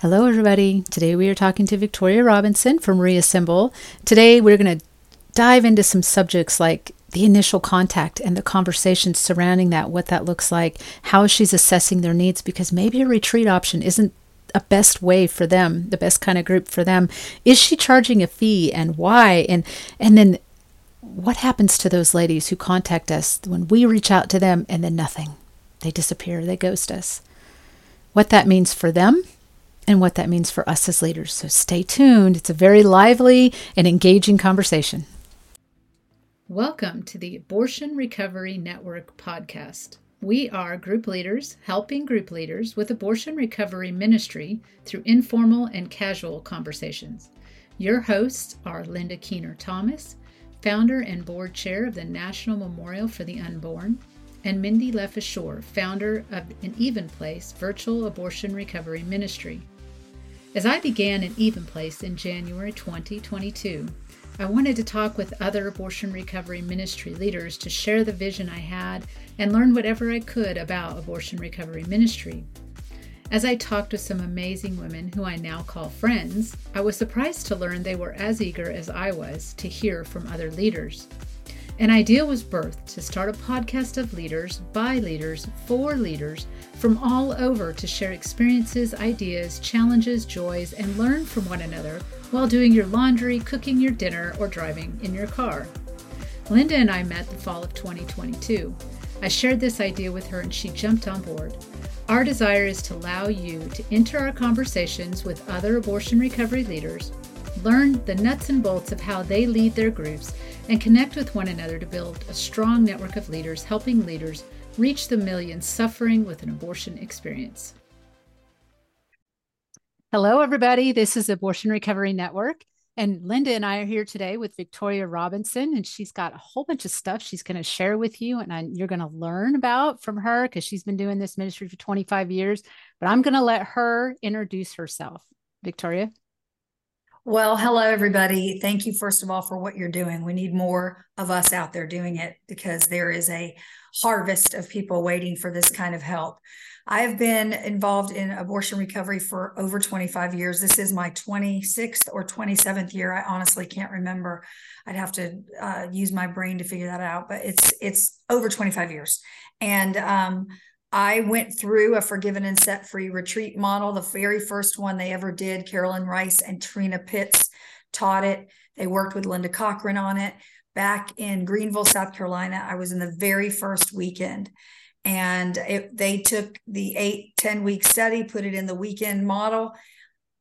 Hello, everybody. Today we are talking to Victoria Robinson from Reassemble. Today we're going to dive into some subjects like the initial contact and the conversations surrounding that, what that looks like, how she's assessing their needs, because maybe a retreat option isn't a best way for them, the best kind of group for them. Is she charging a fee and why? And and then what happens to those ladies who contact us when we reach out to them and then nothing? They disappear, they ghost us. What that means for them and what that means for us as leaders. So stay tuned. It's a very lively and engaging conversation. Welcome to the Abortion Recovery Network podcast. We are group leaders helping group leaders with abortion recovery ministry through informal and casual conversations. Your hosts are Linda Keener Thomas, founder and board chair of the National Memorial for the Unborn, and Mindy Lefashore, founder of an Even Place virtual abortion recovery ministry. As I began an Even Place in January 2022, I wanted to talk with other abortion recovery ministry leaders to share the vision I had and learn whatever I could about abortion recovery ministry. As I talked with some amazing women who I now call friends, I was surprised to learn they were as eager as I was to hear from other leaders. An idea was birthed to start a podcast of leaders, by leaders, for leaders from all over to share experiences, ideas, challenges, joys, and learn from one another while doing your laundry, cooking your dinner, or driving in your car. Linda and I met the fall of 2022. I shared this idea with her and she jumped on board. Our desire is to allow you to enter our conversations with other abortion recovery leaders, learn the nuts and bolts of how they lead their groups, and connect with one another to build a strong network of leaders helping leaders reach the millions suffering with an abortion experience. Hello, everybody. This is Abortion Recovery Network. And Linda and I are here today with Victoria Robinson, and she's got a whole bunch of stuff she's going to share with you, and I, you're going to learn about from her because she's been doing this ministry for 25 years. But I'm going to let her introduce herself. Victoria. Well, hello, everybody. Thank you, first of all, for what you're doing. We need more of us out there doing it because there is a harvest of people waiting for this kind of help. I have been involved in abortion recovery for over 25 years. This is my 26th or 27th year. I honestly can't remember. I'd have to uh, use my brain to figure that out, but it's it's over 25 years. And um, I went through a forgiven and set free retreat model, the very first one they ever did. Carolyn Rice and Trina Pitts taught it. They worked with Linda Cochrane on it back in Greenville, South Carolina. I was in the very first weekend. And it, they took the eight ten week study, put it in the weekend model.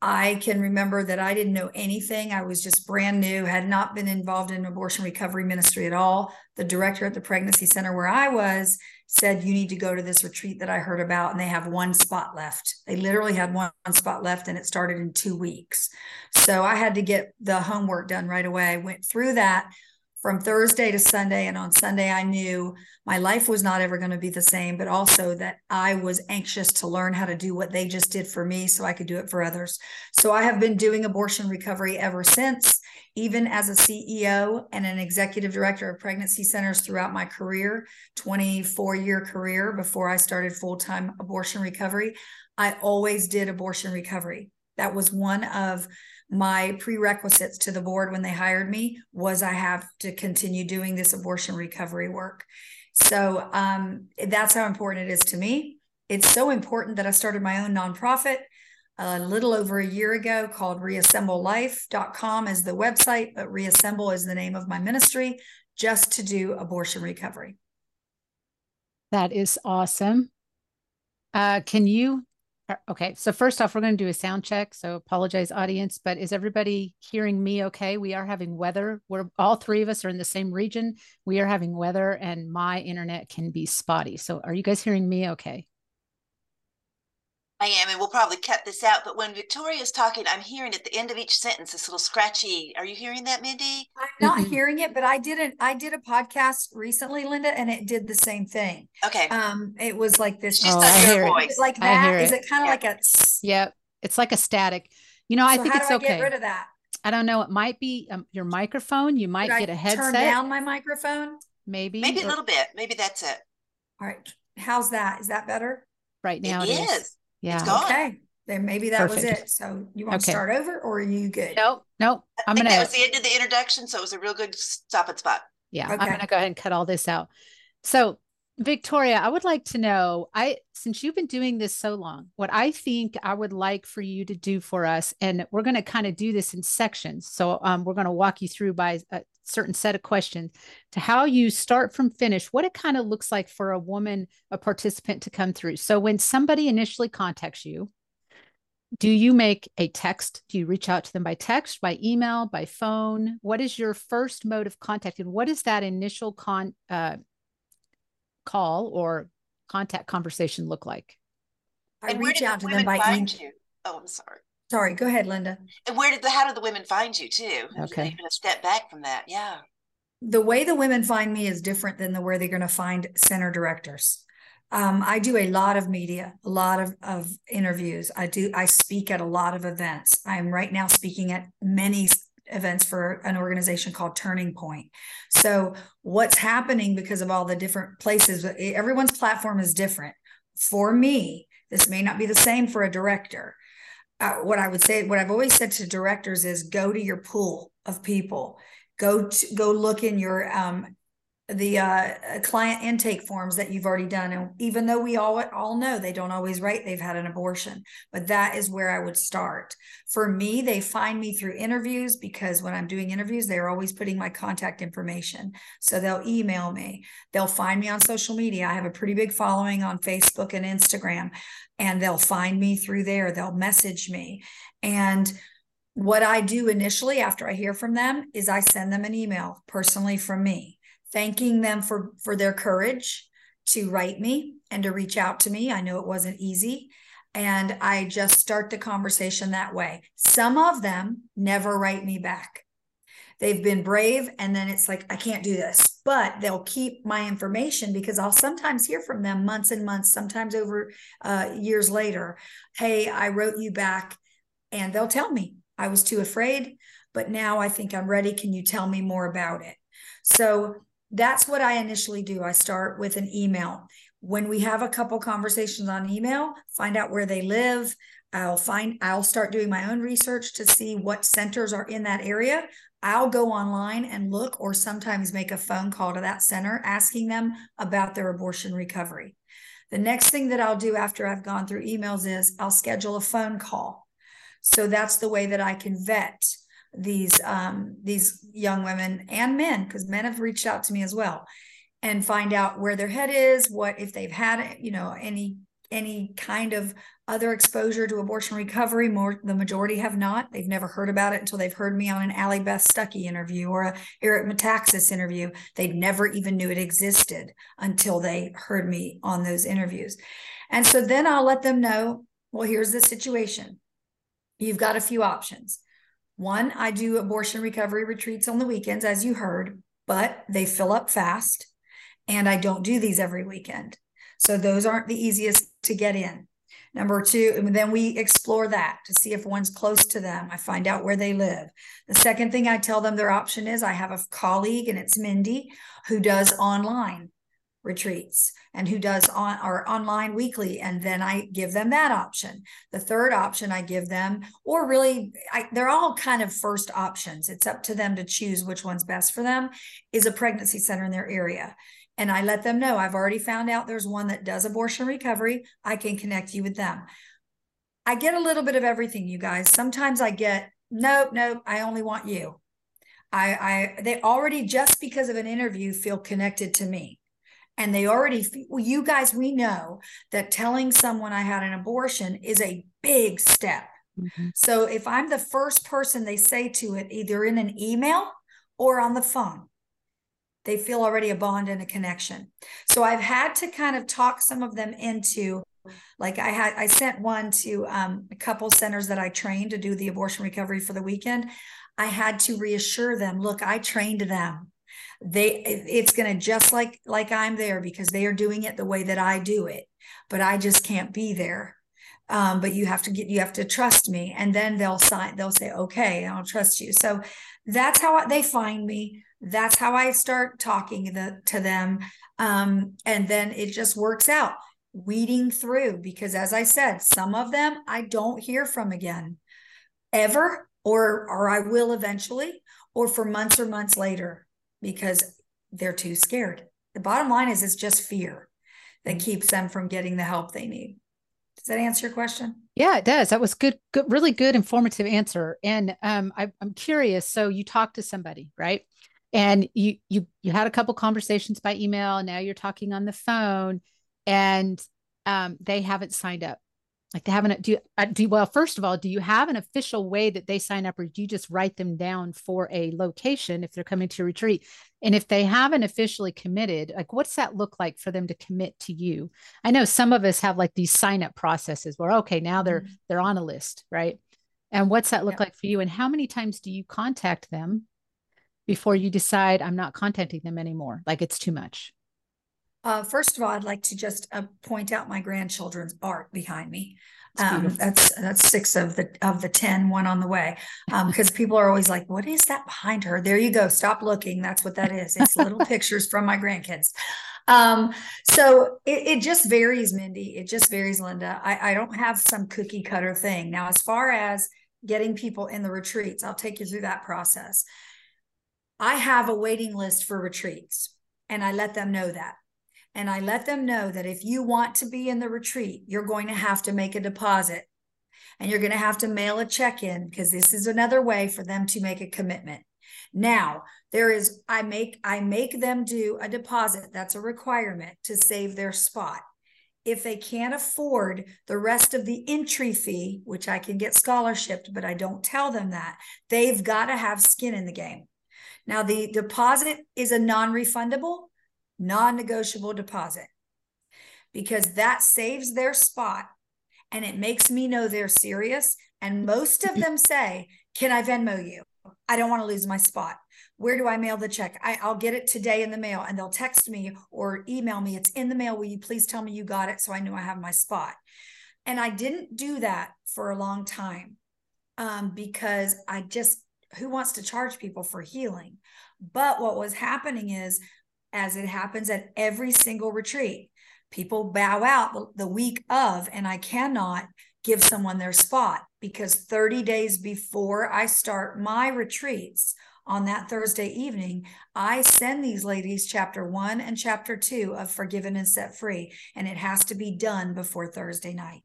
I can remember that I didn't know anything. I was just brand new, had not been involved in abortion recovery ministry at all. The director at the pregnancy center where I was said, You need to go to this retreat that I heard about, and they have one spot left. They literally had one, spot left, and it started in two weeks. So I had to get the homework done right away. I went through that from Thursday to Sunday. And on Sunday, I knew my life was not ever going to be the same, but also that I was anxious to learn how to do what they just did for me so I could do it for others. So I have been doing abortion recovery ever since even as a CEO and an executive director of pregnancy centers throughout my career, 24 year career before I started full time abortion recovery, I always did abortion recovery. That was one of my prerequisites to the board when they hired me was I have to continue doing this abortion recovery work. So um, that's how important it is to me. It's so important that I started my own nonprofit a little over a year ago called reassemblelife.com is the website, but reassemble is the name of my ministry just to do abortion recovery. That is awesome. Uh, can you? Uh, okay, so first off, we're going to do a sound check. So apologize, audience, but is everybody hearing me okay? We are having weather. We're all three of us are in the same region. We are having weather, and my internet can be spotty. So are you guys hearing me okay? I am, and we'll probably cut this out. But when Victoria's talking, I'm hearing at the end of each sentence this little scratchy. Are you hearing that, Mindy? I'm not mm-hmm. hearing it, but I didn't. I did a podcast recently, Linda, and it did the same thing. Okay. Um, it was like this. Just oh, your voice, like that. Is it, it kind of yeah. like a? Yep, it's like a static. You know, I think it's okay. Get rid of that. I don't know. It might be um, your microphone. You might get a headset. Turn down my microphone. Maybe. Maybe a little bit. Maybe that's it. All right. How's that? Is that better? Right now it, it is. is. Yeah. Okay. Then maybe that Perfect. was it. So you want okay. to start over or are you good? Nope. Nope. I'm gonna that was the end of the introduction. So it was a real good stop and spot. Yeah. Okay. I'm gonna go ahead and cut all this out. So Victoria, I would like to know, I since you've been doing this so long, what I think I would like for you to do for us, and we're going to kind of do this in sections. So um, we're going to walk you through by a certain set of questions to how you start from finish, what it kind of looks like for a woman, a participant to come through. So when somebody initially contacts you, do you make a text? Do you reach out to them by text, by email, by phone? What is your first mode of contact, and what is that initial con? Uh, call or contact conversation look like? I and reach out to them by email. You? Oh, I'm sorry. Sorry, go ahead, Linda. And where did the how did the women find you too? Okay. Even a step back from that. Yeah. The way the women find me is different than the way they're going to find center directors. Um, I do a lot of media, a lot of, of interviews. I do I speak at a lot of events. I'm right now speaking at many events for an organization called Turning Point. So, what's happening because of all the different places, everyone's platform is different. For me, this may not be the same for a director. Uh, what I would say, what I've always said to directors is go to your pool of people. Go to, go look in your um, the uh, client intake forms that you've already done and even though we all all know they don't always write they've had an abortion but that is where i would start. For me they find me through interviews because when i'm doing interviews they're always putting my contact information. So they'll email me they'll find me on social media i have a pretty big following on facebook and instagram and they'll find me through there they'll message me. And what i do initially after i hear from them is i send them an email personally from me thanking them for for their courage to write me and to reach out to me. I know it wasn't easy. And I just start the conversation that way. Some of them never write me back. They've been brave, and then it's like, I can't do this, but they'll keep my information because I'll sometimes hear from them months and months, sometimes over uh, years later. Hey, I wrote you back, and they'll tell me I was too afraid, but now I think I'm ready. Can you tell me more about it? So that's what I initially do. I start with an email. When we have a couple conversations on email, find out where they live. I'll find I'll start doing my own research to see what centers are in that area. I'll go online and look or sometimes make a phone call to that center asking them about their abortion recovery. The next thing that I'll do after I've gone through emails is I'll schedule a phone call. So that's the way that I can vet these um, these young women and men because men have reached out to me as well and find out where their head is what if they've had you know any any kind of other exposure to abortion recovery. More the majority have not. They've never heard about it until they've heard me on an Allie Beth Stuckey interview or a Eric Metaxas interview. They never even knew it existed until they heard me on those interviews. And so then I'll let them know well here's the situation. You've got a few options one, I do abortion recovery retreats on the weekends, as you heard, but they fill up fast. And I don't do these every weekend. So those aren't the easiest to get in. Number two, and then we explore that to see if one's close to them. I find out where they live. The second thing I tell them their option is I have a colleague, and it's Mindy, who does online retreats and who does on or online weekly and then i give them that option. The third option i give them or really I, they're all kind of first options. It's up to them to choose which one's best for them is a pregnancy center in their area. And i let them know i've already found out there's one that does abortion recovery. I can connect you with them. I get a little bit of everything you guys. Sometimes i get nope nope i only want you. I, I they already just because of an interview feel connected to me and they already well, you guys we know that telling someone i had an abortion is a big step. Mm-hmm. so if i'm the first person they say to it either in an email or on the phone they feel already a bond and a connection. So i've had to kind of talk some of them into like i had i sent one to um, a couple centers that i trained to do the abortion recovery for the weekend. I had to reassure them look i trained them they it's going to just like like i'm there because they are doing it the way that i do it but i just can't be there. Um, but you have to get you have to trust me. And then they'll sign they'll say okay i'll trust you. So that's how they find me. That's how i start talking the, to them. Um, and then it just works out weeding through because as I said, some of them I don't hear from again ever or or I will eventually or for months or months later because they're too scared. The bottom line is it's just fear that mm-hmm. keeps them from getting the help they need. Does that answer your question? Yeah, it does. That was good, good, really good, informative answer. And um, I, I'm curious. So you talked to somebody, right? And you you you had a couple conversations by email. Now you're talking on the phone, and um, they haven't signed up like they haven't do you, uh, do well first of all do you have an official way that they sign up or do you just write them down for a location if they're coming to retreat? And if they haven't officially committed like what's that look like for them to commit to you? I know some of us have like these sign up processes where okay now they're mm-hmm. they're on a list right? And what's that look yeah. like for you? And how many times do you contact them before you decide i'm not contacting them anymore like it's too much uh, first of all, I'd like to just uh, point out my grandchildren's art behind me. Um, that's that's six of the of the ten, one on the way. Because um, people are always like, "What is that behind her?" There you go. Stop looking. That's what that is. It's little pictures from my grandkids. Um, so it, it, just varies, Mindy. It just varies, Linda. I, I don't have some cookie cutter thing now. As far as getting people in the retreats, I'll take you through that process. I have a waiting list for retreats, and I let them know that. And I let them know that if you want to be in the retreat, you're going to have to make a deposit and you're going to have to mail a check in because this is another way for them to make a commitment. Now, there is I make I make them do a deposit. That's a requirement to save their spot. If they can't afford the rest of the entry fee, which I can get scholarshiped, but I don't tell them that, they've got to have skin in the game. Now, the deposit is a non refundable non negotiable deposit because that saves their spot and it makes me know they're serious. And most of them say, Can I Venmo you? I don't want to lose my spot. Where do I mail the check? I, will get it today in the mail and they'll text me or email me. It's in the mail. Will you please tell me you got it so I know I have my spot? And I didn't do that for a long time um, because I just, who wants to charge people for healing? But what was happening is as it happens at every single retreat. People bow out the, week of, and I cannot give someone their spot because 30 days before I start my retreats on that Thursday evening, I send these ladies chapter one and chapter two of Forgiven and Set Free, and it has to be done before Thursday night.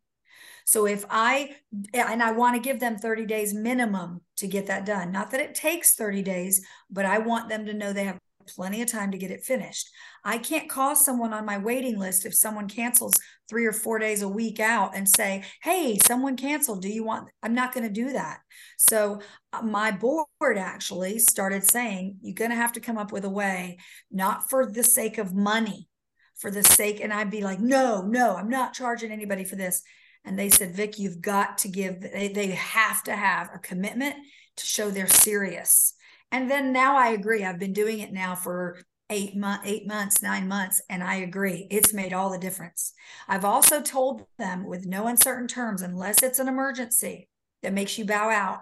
So if I, and I want to give them 30 days minimum to get that done, not that it takes 30 days, but I want them to know they have plenty of time to get it finished. I can't call someone on my waiting list if someone cancels three or four days a week out and say, Hey, someone canceled. Do you want? I'm not going to do that. So, uh, my board actually started saying, You're going to have to come up with a way, not for the sake of money, for the sake. And I'd be like, No, no, I'm not charging anybody for this. And they said, Vic, you've got to give, they, they have to have a commitment to show they're serious and then now I agree. I've been doing it now for eight months, eight months, nine months, and I agree. It's made all the difference. I've also told them with no uncertain terms, unless it's an emergency that makes you bow out,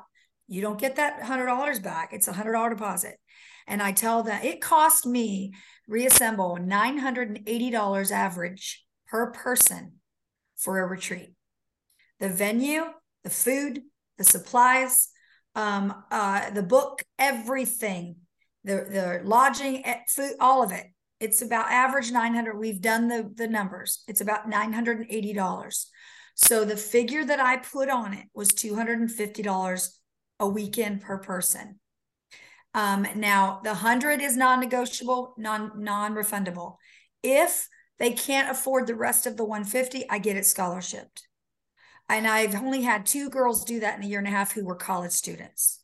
you don't get that hundred dollars back. It's a hundred dollar deposit. And I tell them it cost me reassemble $980 average per person for a retreat. The venue, the food, the supplies, um, uh, the book, everything, the the lodging, eh, food, all of it. It's about average 900. We've done the the numbers. It's about $980. So the figure that I put on it was $250 a weekend per person. Um, now the 100 is non-negotiable, non non-refundable. If they can't afford the rest of the 150, I get it scholarshiped. And I've only had two girls do that in a year and a half who were college students.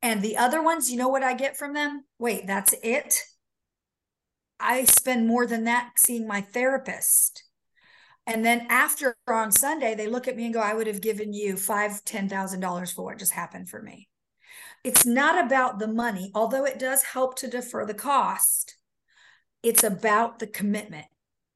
And the other ones, you know what I get from them? Wait, that's it? I spend more than that seeing my therapist. And then after on Sunday, they look at me and go, I would have given you five, ten thousand dollars for what just happened for me. It's not about the money, although it does help to defer the cost. It's about the commitment.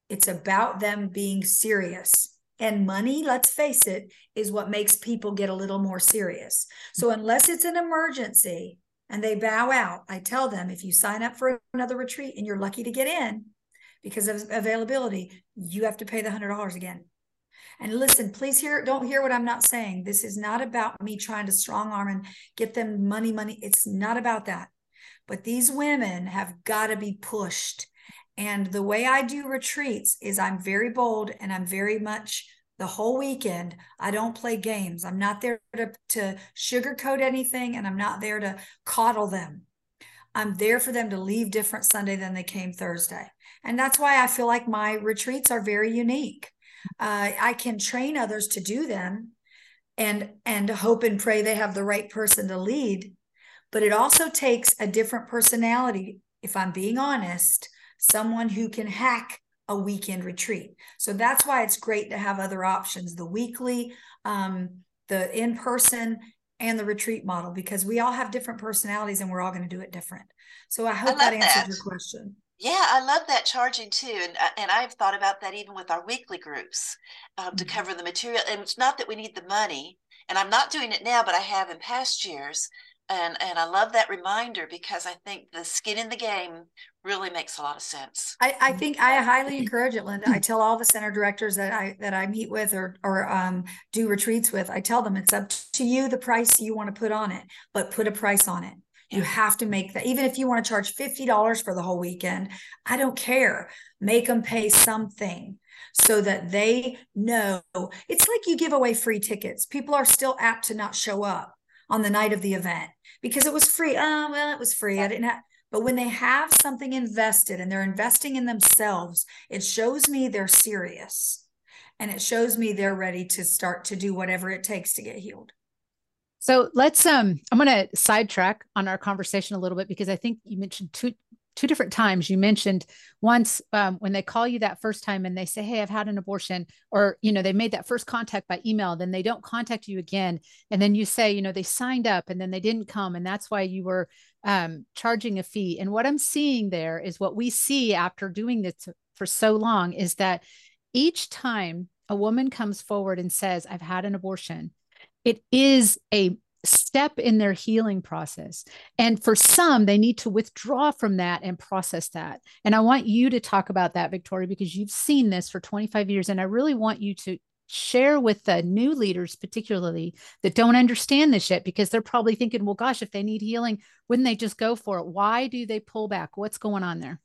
It's about them being serious and money, let's face it, is what makes people get a little more serious. So, unless it's an emergency and they bow out, I tell them if you sign up for another retreat and you're lucky to get in, because of availability, you have to pay the $100 again. And listen, please hear, don't hear what I'm not saying. This is not about me trying to strong arm and get them money, money. It's not about that. But these women have got to be pushed. And the way I do retreats is I'm very bold and I'm very much the whole weekend. I don't play games. I'm not there to, to sugarcoat anything and I'm not there to coddle them. I'm there for them to leave different Sunday than they came Thursday. And that's why I feel like my retreats are very unique. Uh, I can train others to do them and and hope and pray they have the right person to lead. But it also takes a different personality, if I'm being honest, someone who can hack a weekend retreat. So that's why it's great to have other options the weekly, um, the in person, and the retreat model because we all have different personalities and we're all going to do it different. So I hope I that answers that. your question. Yeah, I love that charging too, and uh, and I've thought about that even with our weekly groups um, mm-hmm. to cover the material. And it's not that we need the money, and I'm not doing it now, but I have in past years and and I love that reminder because I think the skin in the game really makes a lot of sense. I, I think I highly encourage it, Linda. I tell all the center directors that I that I meet with or or um, do retreats with. I tell them it's up to you the price you want to put on it, but put a price on it. You have to make that, even if you want to charge $50 for the whole weekend, I don't care. Make them pay something so that they know. It's like you give away free tickets. People are still apt to not show up on the night of the event because it was free. Oh, well, it was free. I didn't have, but when they have something invested and they're investing in themselves, it shows me they're serious and it shows me they're ready to start to do whatever it takes to get healed. So let's um I'm going to sidetrack on our conversation a little bit because I think you mentioned two two different times. You mentioned once um, when they call you that first time and they say hey i've had an abortion or you know they made that first contact by email then they don't contact you again. And then you say you know they signed up and then they didn't come and that's why you were um, charging a fee. And what i'm seeing there is what we see after doing this for so long is that each time a woman comes forward and says i've had an abortion it is a step in their healing process. And for some, they need to withdraw from that and process that. And I want you to talk about that, Victoria, because you've seen this for 25 years. And I really want you to share with the new leaders, particularly that don't understand this yet, because they're probably thinking, well, gosh, if they need healing, wouldn't they just go for it? Why do they pull back? What's going on there?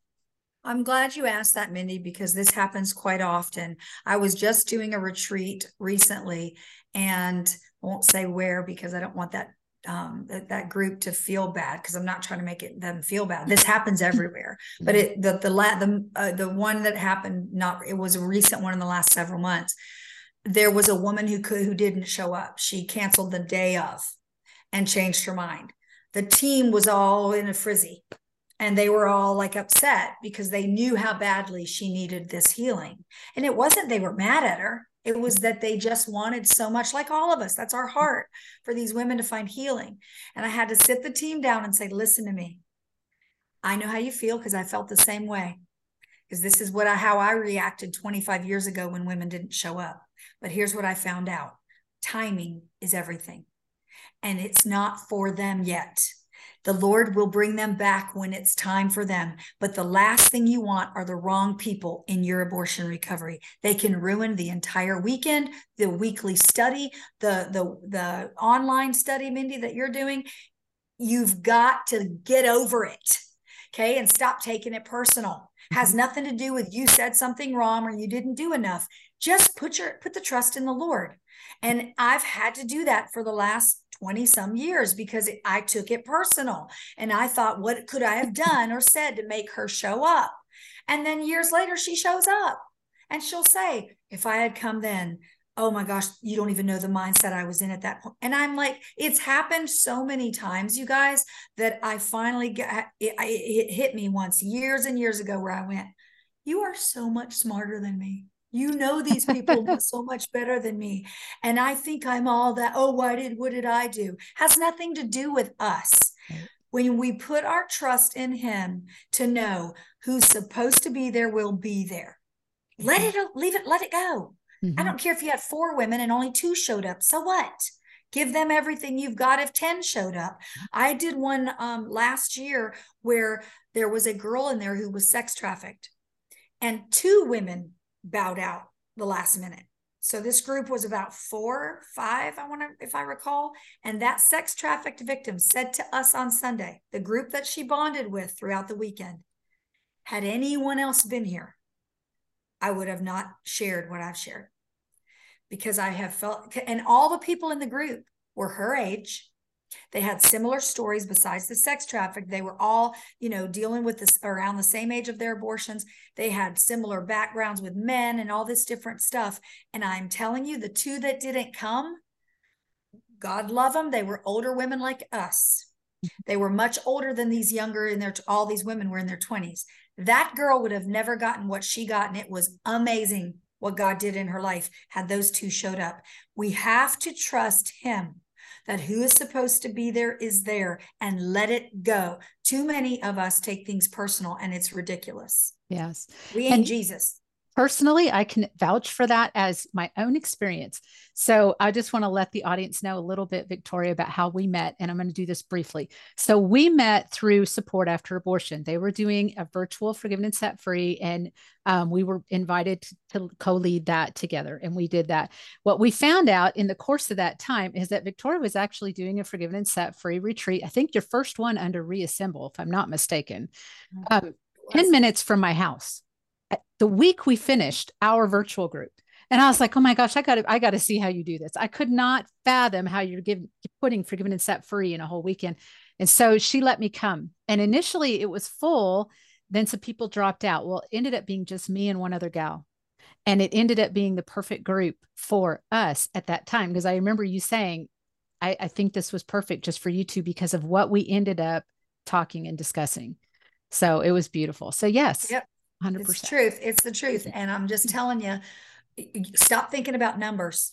I'm glad you asked that, Mindy, because this happens quite often. I was just doing a retreat recently and I won't say where because I don't want that um, that, that group to feel bad because I'm not trying to make it them feel bad. This happens everywhere, but it the the la, the uh, the one that happened not it was a recent one in the last several months. There was a woman who could who didn't show up. She canceled the day of, and changed her mind. The team was all in a frizzy, and they were all like upset because they knew how badly she needed this healing. And it wasn't they were mad at her it was that they just wanted so much, like all of us. That's our heart for these women to find healing. And I had to sit the team down and say, listen to me. I know how you feel because I felt the same way. Because this is what I, how I reacted 25 years ago when women didn't show up. But here's what I found out timing is everything. And it's not for them yet. The Lord will bring them back when it's time for them. But the last thing you want are the wrong people in your abortion recovery. They can ruin the entire weekend, the weekly study, the the the online study, Mindy, that you're doing. You've got to get over it. Okay. And stop taking it personal. Has mm-hmm. nothing to do with you said something wrong or you didn't do enough. Just put your put the trust in the Lord. And I've had to do that for the last 20 some years because it, I took it personal and I thought, what could I have done or said to make her show up? And then years later, she shows up and she'll say, if I had come then, oh my gosh, you don't even know the mindset I was in at that point. And I'm like, it's happened so many times, you guys, that I finally got it, it hit me once years and years ago where I went, you are so much smarter than me. You know these people so much better than me. And I think I'm all that, oh, why did what did I do? Has nothing to do with us. When we put our trust in him to know who's supposed to be there will be there. Let it leave it, let it go. Mm-hmm. I don't care if you had four women and only two showed up. So what? Give them everything you've got if 10 showed up. I did one um, last year where there was a girl in there who was sex trafficked and two women bowed out the last minute. So this group was about four, five, I want to, if I recall. And that sex trafficked victim said to us on Sunday, the group that she bonded with throughout the weekend, had anyone else been here, I would have not shared what I've shared because I have felt, and all the people in the group were her age, they had similar stories besides the sex traffic. They were all, you know, dealing with this around the same age of their abortions. They had similar backgrounds with men and all this different stuff. And I'm telling you, the two that didn't come, God love them. They were older women like us. They were much older than these younger in their all these women were in their 20s. That girl would have never gotten what she got and it was amazing what God did in her life had those two showed up. We have to trust him that who is supposed to be there is there and let it go. Too many of us take things personal and it's ridiculous. Yes. We ain't and Jesus personally, I can vouch for that as my own experience. So I just want to let the audience know a little bit, Victoria, about how we met. And I'm going to do this briefly. So we met through support after abortion. They were doing a virtual forgiven and set free, and um, we were invited to, to co lead that together. And we did that. What we found out in the course of that time is that Victoria was actually doing a forgiven and set free retreat. I think your first one under Reassemble, if I'm not mistaken, mm-hmm. um, 10 minutes from my house the week we finished our virtual group. And I was like, oh my gosh, I got to, I got to see how you do this. I could not fathom how you're giving, putting forgiven and set free in a whole weekend. And so she let me come. And initially it was full. Then some people dropped out. Well, it ended up being just me and one other gal. And it ended up being the perfect group for us at that time. Because I remember you saying, I, I think this was perfect just for you two because of what we ended up talking and discussing. So it was beautiful. So yes, yep. 100%. It's truth. It's the truth. And I'm just telling you, stop thinking about numbers.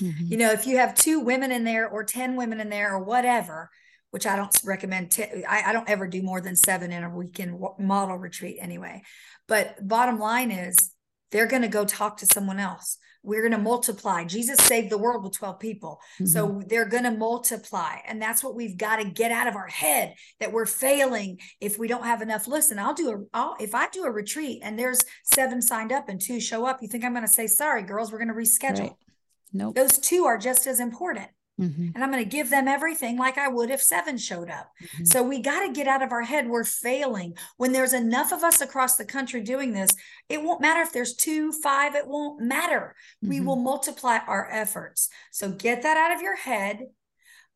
Mm-hmm. You know, if you have two women in there or 10 women in there or whatever, which I don't recommend, t- I, I don't ever do more than seven in a weekend model retreat anyway. But bottom line is, they're going to go talk to someone else we're going to multiply. Jesus saved the world with 12 people. Mm-hmm. So they're going to multiply. And that's what we've got to get out of our head that we're failing if we don't have enough. Listen, I'll do a, I'll, if I do a retreat and there's seven signed up and two show up, you think I'm going to say, sorry, girls, we're going to reschedule. Right. Nope. Those two are just as important. Mm-hmm. And I'm going to give them everything like I would if seven showed up. Mm-hmm. So we got to get out of our head. We're failing. When there's enough of us across the country doing this, it won't matter if there's two, five, it won't matter. Mm-hmm. We will multiply our efforts. So get that out of your head.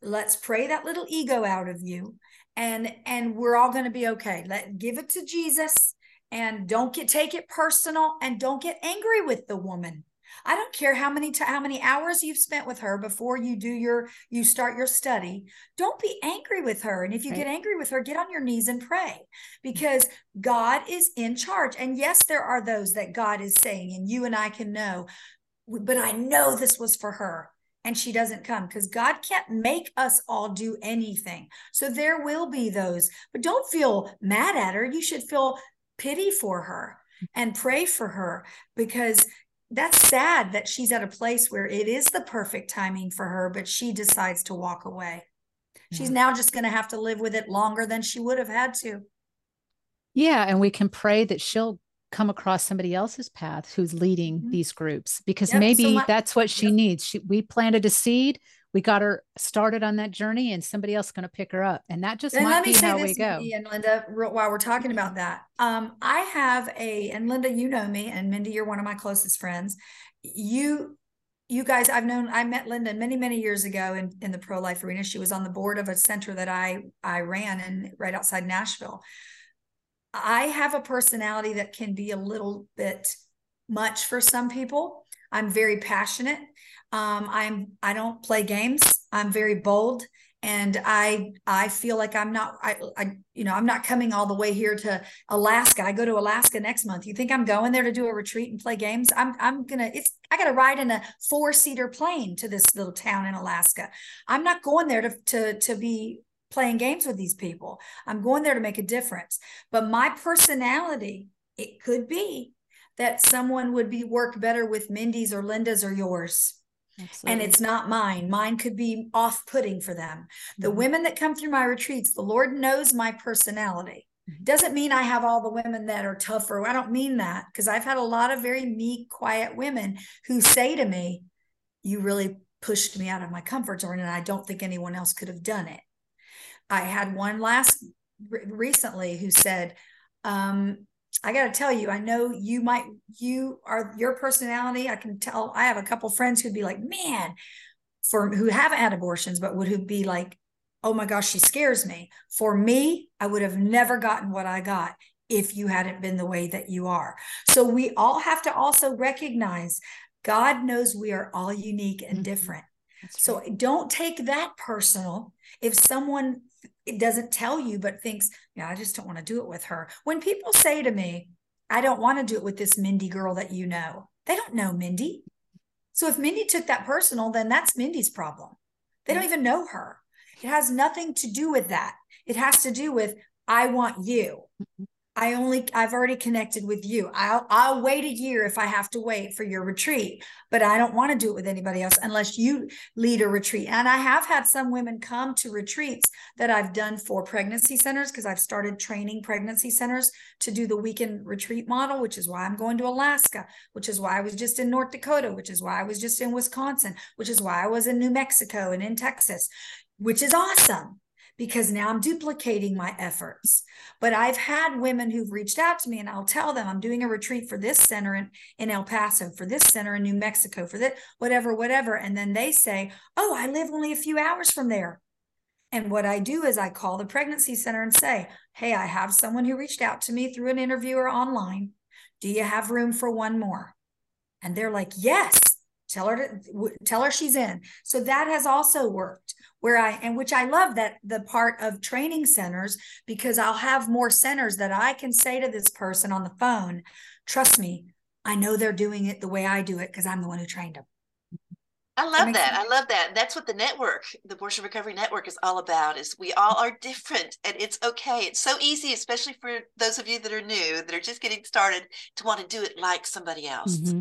Let's pray that little ego out of you. And and we're all going to be okay. Let give it to Jesus and don't get take it personal and don't get angry with the woman I don't care how many t- how many hours you've spent with her before you do your you start your study. Don't be angry with her. And if you right. get angry with her, get on your knees and pray mm-hmm. because God is in charge. And yes, there are those that God is saying and you and I can know, but I know this was for her and she doesn't come because God can't make us all do anything. So there will be those, but don't feel mad at her. You should feel pity for her mm-hmm. and pray for her because that's sad that she's at a place where it is the perfect timing for her, but she decides to walk away. She's now just going to have to live with it longer than she would have had to. Yeah. And we can pray that she'll come across somebody else's path who's leading mm-hmm. these groups because yep. maybe so my, that's what she yep. needs. She, we planted a seed we got her started on that journey and somebody else going to pick her up. And that just and might be how we go. and linda while we're talking about that um, i have a and linda you know me and mindy you're one of my closest friends. You you guys i've known i met linda many many years ago in, in the pro-life arena. She was on the board of a center that i i ran and right outside nashville. I have a personality that can be a little bit much for some people. I'm very passionate um, I'm I don't play games. I'm very bold, and I I feel like I'm not I, I you know I'm not coming all the way here to Alaska. I go to Alaska next month. You think I'm going there to do a retreat and play games? I'm I'm gonna it's I got to ride in a four seater plane to this little town in Alaska. I'm not going there to to to be playing games with these people. I'm going there to make a difference. But my personality, it could be that someone would be work better with Mindy's or Linda's or yours Absolutely. And it's not mine. Mine could be off putting for them. The mm-hmm. women that come through my retreats, the Lord knows my personality. Mm-hmm. Doesn't mean I have all the women that are tougher. I don't mean that because I've had a lot of very meek, quiet women who say to me, You really pushed me out of my comfort zone, and I don't think anyone else could have done it. I had one last recently who said, um, I got to tell you, I know you might, you are your personality. I can tell. I have a couple friends who'd be like, man, for who haven't had abortions, but would who be like, oh my gosh, she scares me. For me, I would have never gotten what I got if you hadn't been the way that you are. So we all have to also recognize God knows we are all unique and mm-hmm. different. So don't take that personal. If someone doesn't tell you but thinks, yeah, I just don't want to do it with her. When people say to me, I don't want to do it with this Mindy girl that you know, they don't know Mindy. So if Mindy took that personal, then that's Mindy's problem. They don't even know her. It has nothing to do with that. It has to do with, I want you. Mm-hmm. I only I've already connected with you. I'll I'll wait a year if I have to wait for your retreat, but I don't want to do it with anybody else unless you lead a retreat. And I have had some women come to retreats that I've done for pregnancy centers because I've started training pregnancy centers to do the weekend retreat model, which is why I'm going to Alaska, which is why I was just in North Dakota, which is why I was just in Wisconsin, which is why I was in New Mexico and in Texas, which is awesome because now I'm duplicating my efforts. But I've had women who've reached out to me and I'll tell them I'm doing a retreat for this center in, in El Paso, for this center in New Mexico, for that, whatever, whatever. And then they say, Oh, I live only a few hours from there. And what I do is I call the pregnancy center and say, Hey, I have someone who reached out to me through an interview or online. Do you have room for one more? And they're like, Yes tell her to tell her she's in so that has also worked where i and which i love that the part of training centers because i'll have more centers that i can say to this person on the phone trust me i know they're doing it the way i do it because i'm the one who trained them I love that. that. I love that. That's what the network, the Abortion Recovery Network, is all about. Is we all are different, and it's okay. It's so easy, especially for those of you that are new, that are just getting started, to want to do it like somebody else. Mm-hmm.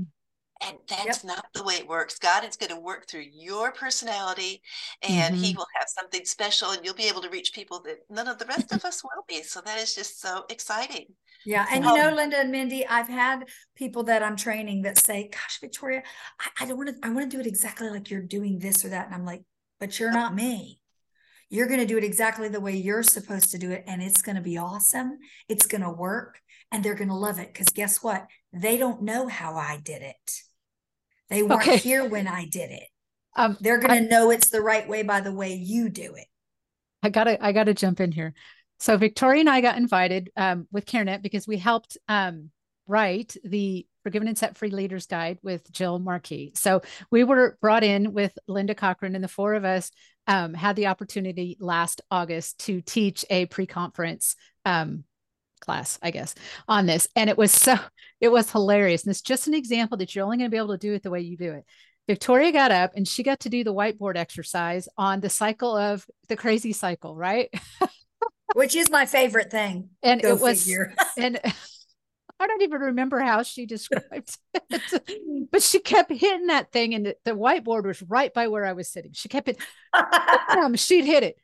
And that's yep. not the way it works. God is going to work through your personality and mm-hmm. He will have something special and you'll be able to reach people that none of the rest of us will be. So that is just so exciting. Yeah. And you know, Linda and Mindy, I've had people that I'm training that say, Gosh, Victoria, I, I don't want to, I want to do it exactly like you're doing this or that. And I'm like, But you're not me. You're going to do it exactly the way you're supposed to do it. And it's going to be awesome. It's going to work and they're going to love it. Because guess what? They don't know how I did it they weren't okay. here when I did it. Um, They're going to know it's the right way by the way you do it. I gotta, I gotta jump in here. So Victoria and I got invited um, with CareNet because we helped um, write the Forgiven and Set Free Leaders Guide with Jill Markey. So we were brought in with Linda Cochrane, and the four of us um, had the opportunity last August to teach a pre-conference um, class, I guess, on this. And it was so, it was hilarious. And it's just an example that you're only going to be able to do it the way you do it. Victoria got up and she got to do the whiteboard exercise on the cycle of the crazy cycle, right? Which is my favorite thing. And Go it was, and I don't even remember how she described it, but she kept hitting that thing, and the, the, whiteboard was right by where I was sitting. She kept it, she'd hit it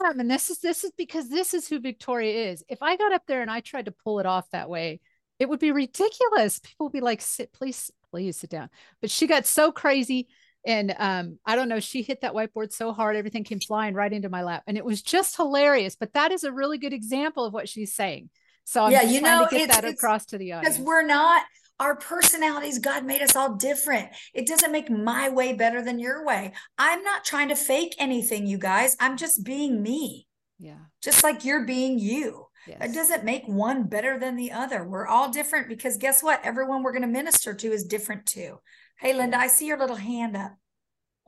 and this is this is because this is who Victoria is. If I got up there and I tried to pull it off that way, it would be ridiculous. People would be like, "Sit, please, please sit down." But she got so crazy, and um, I don't know. She hit that whiteboard so hard, everything came flying right into my lap, and it was just hilarious. But that is a really good example of what she's saying. So I'm yeah, you know, to get that across to the audience because we're not our personalities, God made us all different. It doesn't make my way better than your way. I'm not trying to fake anything, you guys. I'm just being me. Yeah. Just like you're being you. Yes. It doesn't make one better than the other. We're all different because guess what? Everyone we're going to minister to is different too. Hey, Linda, I see your little hand up.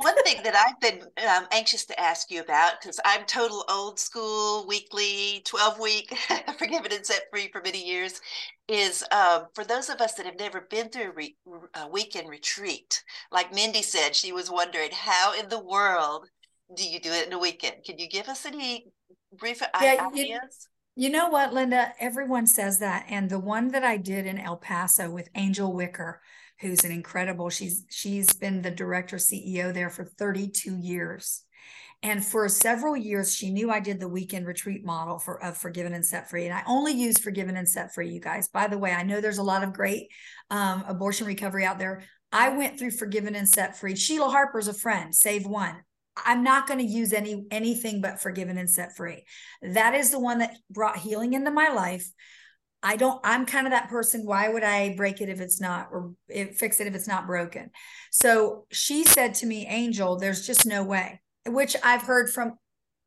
One thing that I've been um, anxious to ask you about, because I'm total old school, weekly, 12 week, forgiven and set free for many years, is um, for those of us that have never been through a, re- a weekend retreat, like Mindy said, she was wondering how in the world do you do it in a weekend? Can you give us any brief yeah, ideas? You, you know what, Linda? Everyone says that. And the one that I did in El Paso with Angel Wicker, who's an incredible she's she's been the director ceo there for 32 years And for several years, she knew I did the weekend retreat model for of Forgiven and Set Free. And I only use Forgiven and Set Free, you guys. By the way, I know there's a lot of great um, abortion recovery out there. I went through Forgiven and Set Free. Sheila Harper's a friend, SaveOne. I'm not going to use any anything but Forgiven and Set Free. That is the one that brought healing into my life. I don't, I'm kind of that person. Why would I break it if it's not, or it, fix it if it's not broken? So she said to me, Angel, there's just no way, which I've heard from,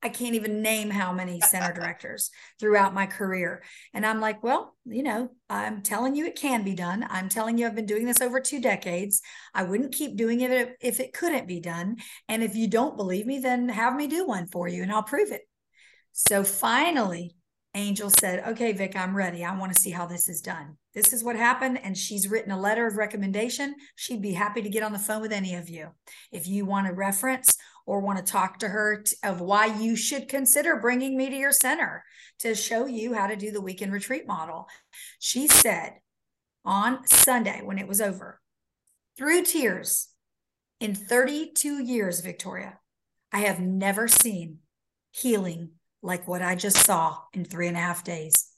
I can't even name how many center directors throughout my career. And I'm like, well, you know, I'm telling you it can be done. I'm telling you I've been doing this over two decades. I wouldn't keep doing it if it couldn't be done. And if you don't believe me, then have me do one for you and I'll prove it. So finally, Angel said, Okay, Vic, I'm ready. I want to see how this is done. This is what happened. And she's written a letter of recommendation. She'd be happy to get on the phone with any of you. If you want a reference or want to talk to her t- of why you should consider bringing me to your center to show you how to do the weekend retreat model. She said on Sunday when it was over, through tears, in 32 years, Victoria, I have never seen healing like what I just saw in three and a half days.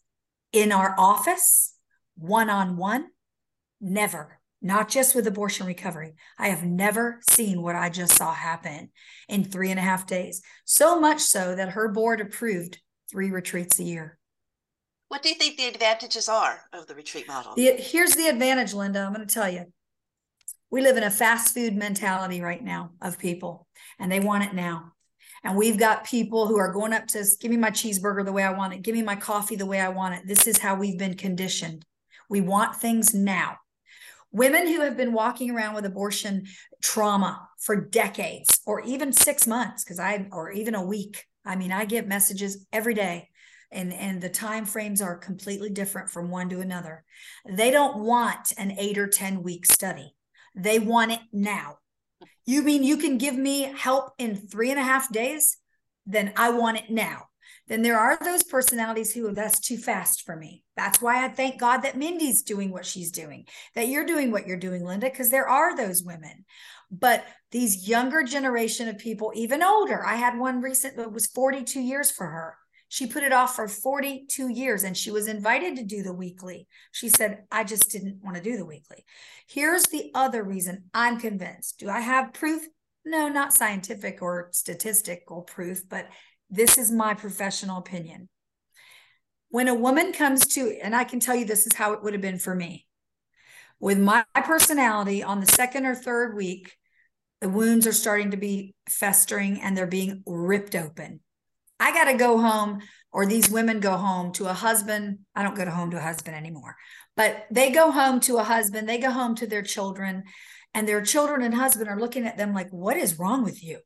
In our office, one on one, never, not just with abortion recovery. I have never seen what I just saw happen in three and a half days. So much so that her board approved three retreats a year. What do you think the advantages are of the retreat model? The, here's the advantage, Linda. I'm going to tell you. We live in a fast food mentality right now of people, and they want it now. And we've got people who are going up to give me my cheeseburger the way I want it, give me my coffee the way I want it. This is how we've been conditioned. We want things now. Women who have been walking around with abortion trauma for decades or even six months, because I, or even a week. I mean, I get messages every day and and the time frames are completely different from one to another they don't want an eight or ten week study they want it now you mean you can give me help in three and a half days? Then I want it now. Then there are those personalities who that's too fast for me. That's why I thank God that Mindy's doing what she's doing, that you're doing what you're doing, Linda, because there are those women. But these younger generation of people, even older, I had one recent that was 42 years for her. She put it off for 42 years and she was invited to do the weekly. She said, I just didn't want to do the weekly. Here's the other reason I'm convinced. Do I have proof? No, not scientific or statistical proof, but this is my professional opinion. When a woman comes to, and I can tell you this is how it would have been for me. With my personality on the second or third week, the wounds are starting to be festering and they're being ripped open I got to go home, or these women go home to a husband. I don't go to home to a husband anymore, but they go home to a husband, they go home to their children, and their children and husband are looking at them like, What is wrong with you?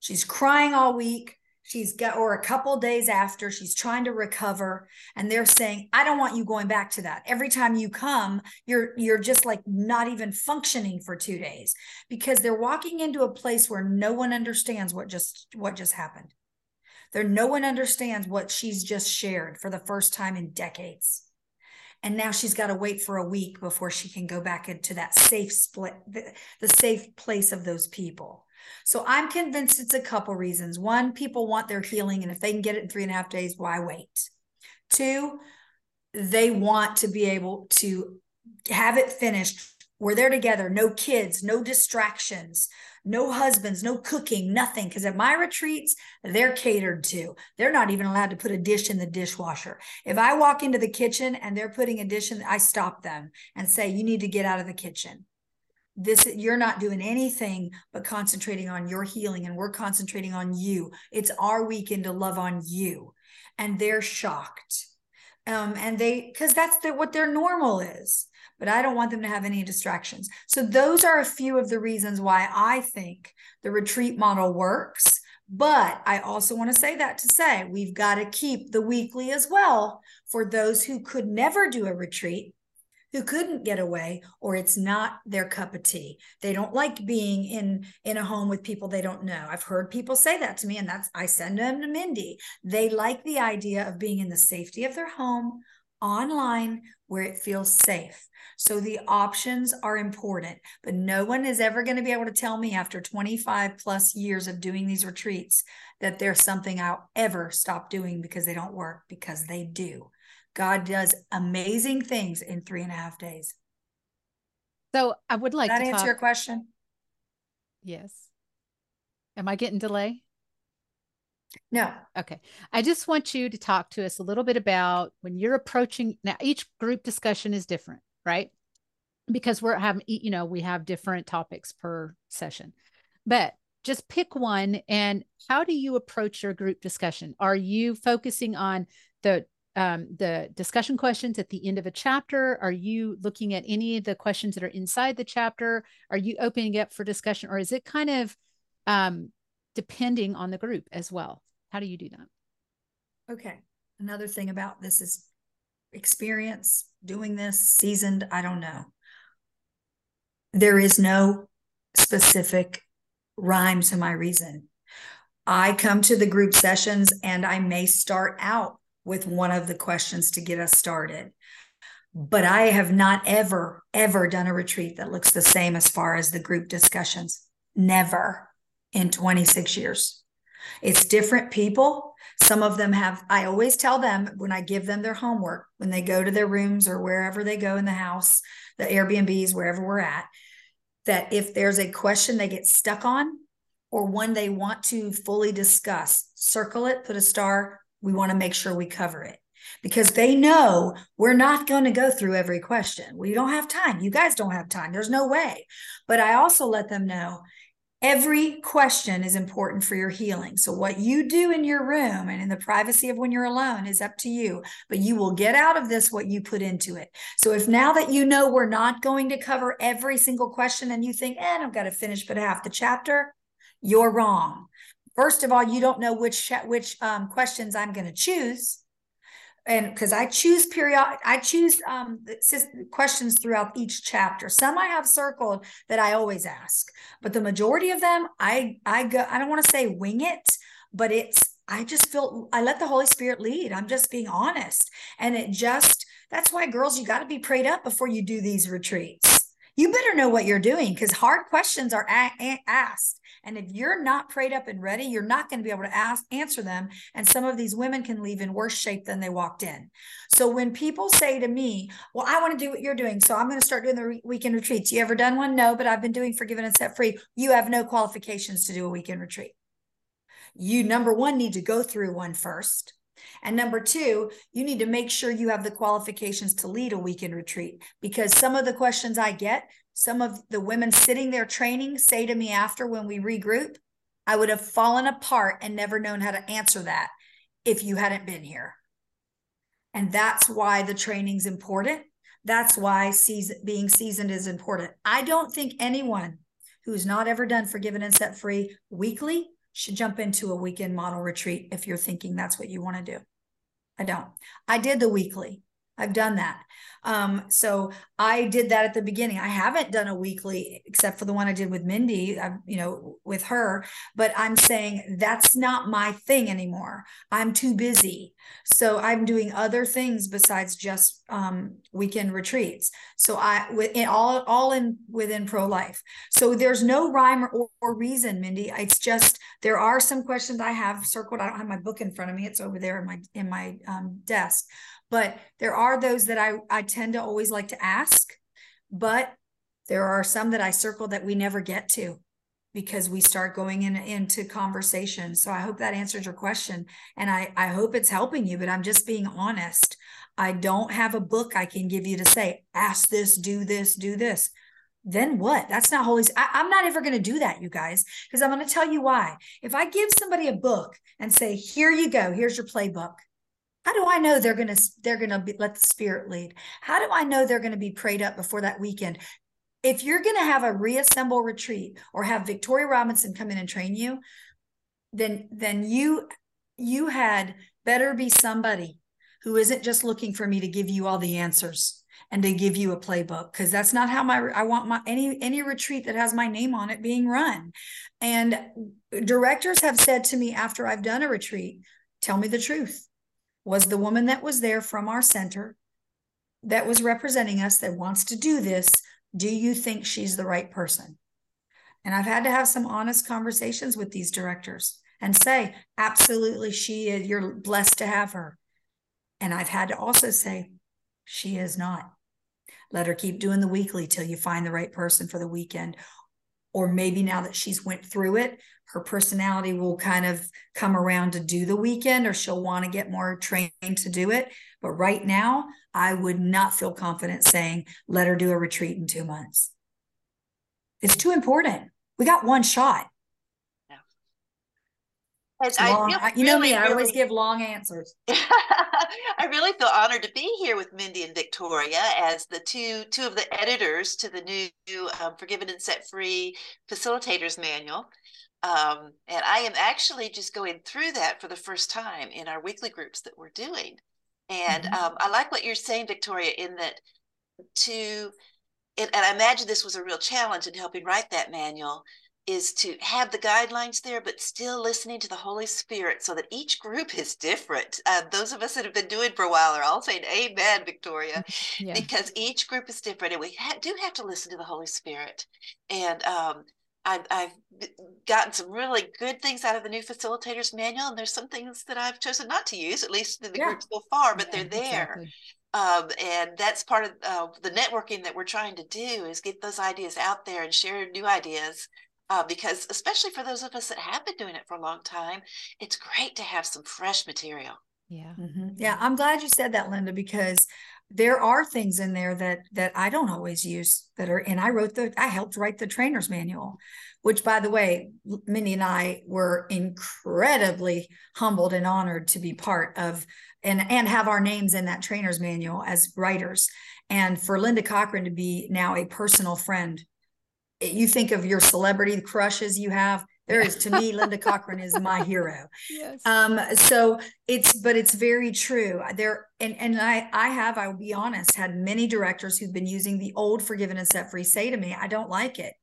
She's crying all week. She's got, or a couple days after, she's trying to recover, and they're saying, "I don't want you going back to that. Every time you come, you're you're just like not even functioning for two days because they're walking into a place where no one understands what just what just happened. There, no one understands what she's just shared for the first time in decades. And now she's got to wait for a week before she can go back into that safe split, the, the safe place of those people. So I'm convinced it's a couple reasons. One, people want their healing, and if they can get it in three and a half days, why wait? Two, they want to be able to have it finished where they're together, no kids, no distractions, no husbands, no cooking, nothing. Because at my retreats, they're catered to. They're not even allowed to put a dish in the dishwasher. If I walk into the kitchen and they're putting a dish in, I stop them and say, You need to get out of the kitchen. This you're not doing anything but concentrating on your healing, and we're concentrating on you. It's our weekend to love on you. And they're shocked. Um, and they because that's the, what their normal is but I don't want them to have any distractions. So, those are a few of the reasons why I think the retreat model works. But I also want to say that to say we've got to keep the weekly as well for those who could never do a retreat, who couldn't get away, or it's not their cup of tea. They don't like being in in a home with people they don't know. I've heard people say that to me, and that's I send them to Mindy. They like the idea of being in the safety of their home online where it feels safe. So the options are important, but no one is ever going to be able to tell me after 25 plus years of doing these retreats that there's something I'll ever stop doing because they don't work, because they do. God does amazing things in three and a half days. So I would like that to answer talk. your question? Yes. Am I getting delay? No. Okay. I just want you to talk to us a little bit about when you're approaching now each group discussion is different, right? Because we're having you know, we have different topics per session. But just pick one and how do you approach your group discussion? Are you focusing on the um, the discussion questions at the end of a chapter? Are you looking at any of the questions that are inside the chapter? Are you opening up for discussion, or is it kind of um, depending on the group as well? How do you do that? Okay. Another thing about this is experience doing this, seasoned, I don't know. There is no specific rhyme to my reason. I come to the group sessions and I may start out with one of the questions to get us started. But I have not ever, ever done a retreat that looks the same as far as the group discussions. Never in 26 years. It's different people. Some of them have, I always tell them when I give them their homework, when they go to their rooms or wherever they go in the house, the Airbnbs, wherever we're at, that if there's a question they get stuck on or one they want to fully discuss, circle it, put a star. We want to make sure we cover it because they know we're not going to go through every question. We don't have time. You guys don't have time. There's no way. But I also let them know Every question is important for your healing. So, what you do in your room and in the privacy of when you're alone is up to you, but you will get out of this what you put into it. So, if now that you know we're not going to cover every single question and you think, eh, I've got to finish but half the chapter, you're wrong. First of all, you don't know which which um, questions I'm going to choose and because I choose period, I choose um, questions throughout each chapter. Some I have circled that I always ask, but the majority of them, I I go. I don't want to say wing it, but it's I just feel I let the Holy Spirit lead. I'm just being honest, and it just that's why girls, you got to be prayed up before you do these retreats. You better know what you're doing because hard questions are a- a- asked and if you're not prayed up and ready, you're not going to be able to ask, answer them. And some of these women can leave in worse shape than they walked in. So when people say to me, Well, I want to do what you're doing, so I'm going to start doing the re- weekend retreats. You ever done one? No, but I've been doing Forgiven and Set Free. You have no qualifications to do a weekend retreat. You, number one, need to go through one first. And number two, you need to make sure you have the qualifications to lead a weekend retreat because some of the questions I get, some of the women sitting there training say to me after when we regroup, I would have fallen apart and never known how to answer that if you hadn't been here. And that's why the training's important. That's why season, being seasoned is important. I don't think anyone who's not ever done Forgiven and Set Free weekly should jump into a weekend model retreat if you're thinking that's what you want to do. I don't. I did the weekly. I've done that. Um, so I did that at the beginning. I haven't done a weekly except for the one I did with Mindy, I, you know, with her, but I'm saying that's not my thing anymore. I'm too busy. So I'm doing other things besides just um, weekend retreats. So I in all all in within pro life. So there's no rhyme or, or reason, Mindy. It's just there are some questions I have circled. I don't have my book in front of me. It's over there in my in my um, desk but there are those that I, I tend to always like to ask, but there are some that I circle that we never get to because we start going in, into conversation. So I hope that answers your question. And I, I hope it's helping you, but I'm just being honest. I don't have a book I can give you to say, ask this, do this, do this. Then what? That's not holy. I, am not ever going to do that, you guys, because I'm going to tell you why. If I give somebody a book and say, here you go, here's your playbook, how do I know they're going to they're going to be, let the spirit lead? How do I know they're going to be prayed up before that weekend? If you're going to have a reassemble retreat or have Victoria Robinson come in and train you, then then you you had better be somebody who isn't just looking for me to give you all the answers and to give you a playbook because that's not how my I want my any any retreat that has my name on it being run. And directors have said to me after I've done a retreat, tell me the truth was the woman that was there from our center that was representing us that wants to do this, do you think she's the right person? And I've had to have some honest conversations with these directors and say, absolutely, she is, you're blessed to have her. And I've had to also say, she is not. Let her keep doing the weekly till you find the right person for the weekend. Or maybe now that she's went through it, her personality will kind of come around to do the weekend or she'll want to get more trained to do it. But right now, I would not feel confident saying, let her do a retreat in two months. It's too important. We got one shot. Long, you know me, I always give long answers. I really feel honored to be here with Mindy and Victoria as the two two of the editors to the new um, Forgiven and Set Free Facilitators Manual. Um, and I am actually just going through that for the first time in our weekly groups that we're doing. And mm-hmm. um, I like what you're saying, Victoria, in that to, and, and I imagine this was a real challenge in helping write that manual, is to have the guidelines there, but still listening to the Holy Spirit so that each group is different. Uh, those of us that have been doing for a while are all saying, Amen, Victoria, yeah. because each group is different and we ha- do have to listen to the Holy Spirit. And um, I've, I've gotten some really good things out of the new facilitators manual, and there's some things that I've chosen not to use, at least in the yeah. group so far, but yeah, they're there. Exactly. Um, and that's part of uh, the networking that we're trying to do is get those ideas out there and share new ideas uh, because especially for those of us that have been doing it for a long time, it's great to have some fresh material. Yeah. Mm-hmm. Yeah. I'm glad you said that, Linda, because there are things in there that that I don't always use that are and I wrote the I helped write the trainer's manual which by the way Mindy and I were incredibly humbled and honored to be part of and and have our names in that trainer's manual as writers. And for Linda Cochrane to be now a personal friend you think of your celebrity crushes you have there is to me linda Cochrane is my hero. Yes. um so it's but it's very true. There and and i i have i will be honest had many directors who've been using the old forgiven and set free say to me i don't like it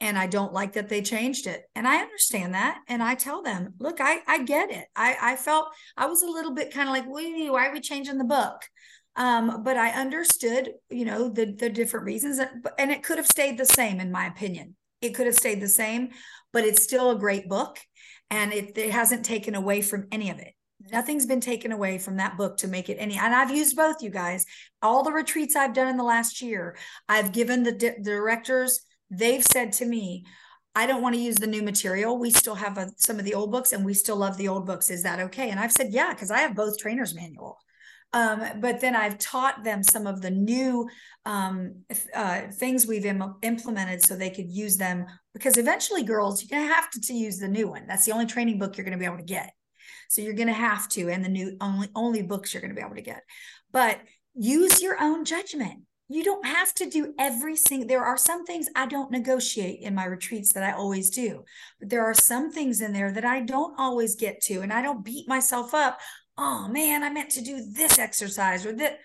and i don't like that they changed it. And i understand that and i tell them look i i get it. I i felt i was a little bit kind of like why are we changing the book? Um, but I understood, you know, the the different reasons, that, and it could have stayed the same, in my opinion. It could have stayed the same, but it's still a great book, and it, it hasn't taken away from any of it. Nothing's been taken away from that book to make it any. And I've used both, you guys. All the retreats I've done in the last year, I've given the, di- the directors. They've said to me, I don't want to use the new material. We still have a, some of the old books and we still love the old books. Is that okay? And I've said, yeah, because I have both trainers manual. Um, but then I've taught them some of the new um, uh, things we've Im- implemented so they could use them because eventually, girls, you're going to have to use the new one. That's the only training book you're going to be able to get. So you're going to have to, and the new only only books you're going to be able to get. But use your own judgment. You don't have to do every single. There are some things I don't negotiate in my retreats that I always do, but there are some things in there that I don't always get to, and I don't beat myself up oh man, I meant to do this exercise or that.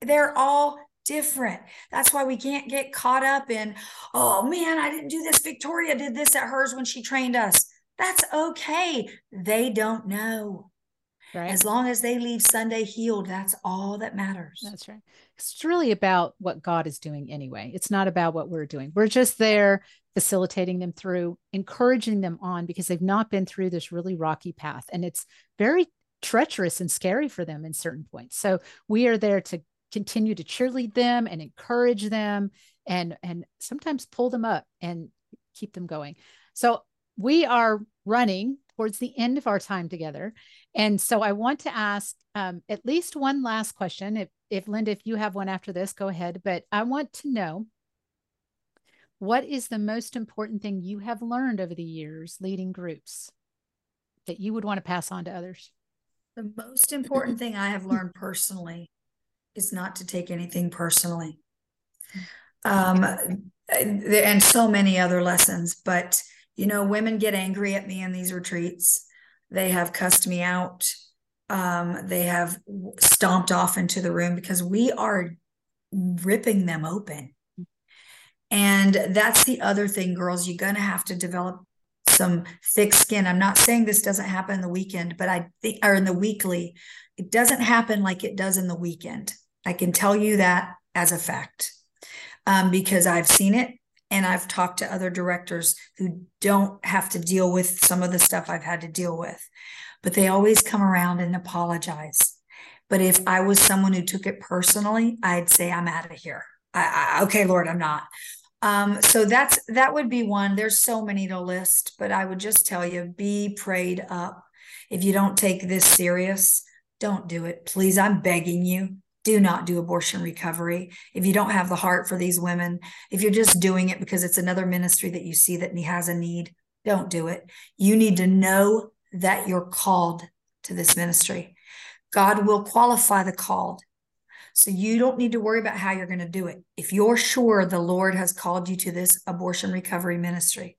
They're all different. That's why we can't get caught up in, oh man, I didn't do this. Victoria did this at hers when she trained us. That's okay. They don't know. Right. As long as they leave Sunday healed, that's all that matters. That's right. It's really about what God is doing anyway. It's not about what we're doing. We're just there facilitating them through, encouraging them on because they've not been through this really rocky path. And it's very treacherous and scary for them in certain points. So we are there to continue to cheerlead them and encourage them and and sometimes pull them up and keep them going. So we are running towards the end of our time together. And so I want to ask um, at least one last question. If, if Linda, if you have one after this, go ahead. But I want to know what is the most important thing you have learned over the years leading groups that you would want to pass on to others? The most important thing I have learned personally is not to take anything personally. Um, and so many other lessons, but you know, women get angry at me in these retreats. They have cussed me out. Um, they have stomped off into the room because we are ripping them open. And that's the other thing, girls. You're going to have to develop some thick skin. I'm not saying this doesn't happen in the weekend, but I think, or in the weekly, it doesn't happen like it does in the weekend. I can tell you that as a fact um, because I've seen it and I've talked to other directors who don't have to deal with some of the stuff I've had to deal with, but they always come around and apologize. But if I was someone who took it personally, I'd say, I'm out of here. I, I, okay, Lord, I'm not. Um, so that's that would be one. There's so many to list, but I would just tell you be prayed up. If you don't take this serious, don't do it. Please, I'm begging you. Do not do abortion recovery. If you don't have the heart for these women, if you're just doing it because it's another ministry that you see that has a need, don't do it. You need to know that you're called to this ministry. God will qualify the called. So you don't need to worry about how you're going to do it. If you're sure the Lord has called you to this abortion recovery ministry,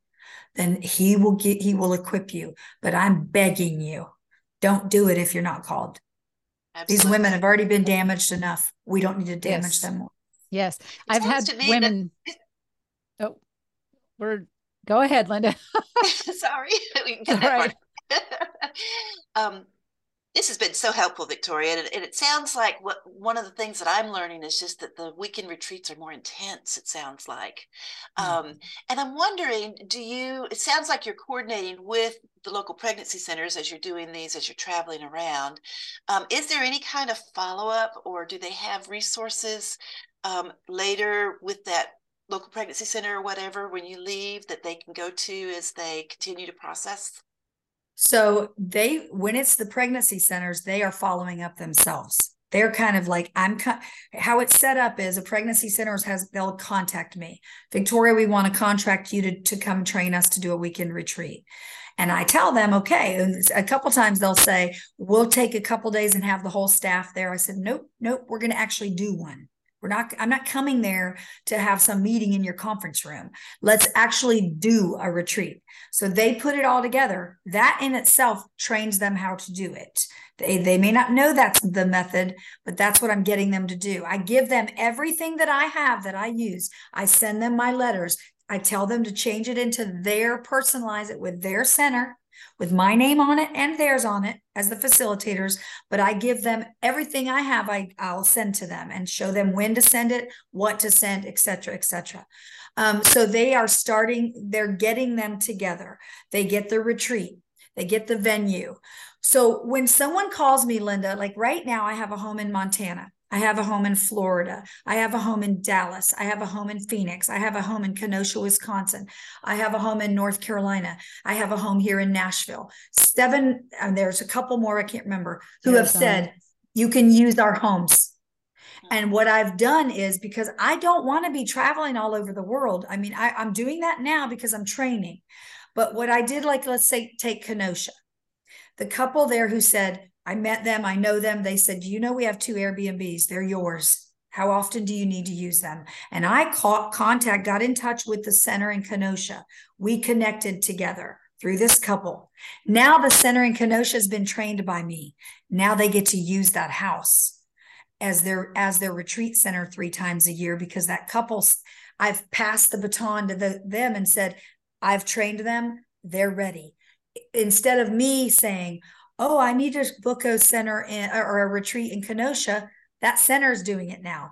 then he will get he will equip you. But I'm begging you, don't do it if you're not called. Absolutely. These women have already been damaged enough. We don't need to damage yes. them more. Yes. It I've had women that- Oh, we're go ahead, Linda. Sorry. we can get that um, this has been so helpful, Victoria. And it, and it, sounds like what one of the things that I'm learning is just that the weekend retreats are more intense, it sounds like. Mm-hmm. Um, and I'm wondering, do you, it sounds like you're coordinating with the local pregnancy centers as you're doing these, as you're traveling around. Um, is there any kind of follow up or do they have resources um, later with that local pregnancy center or whatever when you leave that they can go to as they continue to process? So they, when it's the pregnancy centers, they are following up themselves. They're kind of like, I'm how it's set up is a pregnancy centers has, they'll contact me. Victoria, we want to contract you to, to come train us to do a weekend retreat. And I tell them, okay. And a couple times they'll say, we'll take a couple days and have the whole staff there. I said, nope, nope, we're going to actually do one. We're not, I'm not coming there to have some meeting in your conference room. Let's actually do a retreat. So they put it all together. That in itself trains them how to do it. They, they may not know that's the method, but that's what I'm getting them to do. I give them everything that I have that I use. I send them my letters. I tell them to change it into their personalize it with their center with my name on it and theirs on it as the facilitators but i give them everything i have I, i'll send to them and show them when to send it what to send et etc etc um, so they are starting they're getting them together. They get the retreat. They get the venue. So when someone calls me linda like right now i have a home in montana I have a home in Florida. I have a home in Dallas. I have a home in Phoenix. I have a home in Kenosha, Wisconsin. I have a home in North Carolina. I have a home here in Nashville. Seven, and there's a couple more I can't remember who have said you can use our homes. And what I've done is because I don't want to be traveling all over the world. I mean, I, I'm doing that now because I'm training. But what I did, like, let's say, take Kenosha, the couple there who said, I met them. I know them. They said, Do you know we have two Airbnbs? They're yours. How often do you need to use them? And I caught contact, got in touch with the center in Kenosha. We connected together through this couple. Now the center in Kenosha has been trained by me. Now they get to use that house as their as their retreat center three times a year because that couple I've passed the baton to the, them and said, I've trained them, they're ready. Instead of me saying, oh, I need to book a center in, or a retreat in Kenosha, that center is doing it now.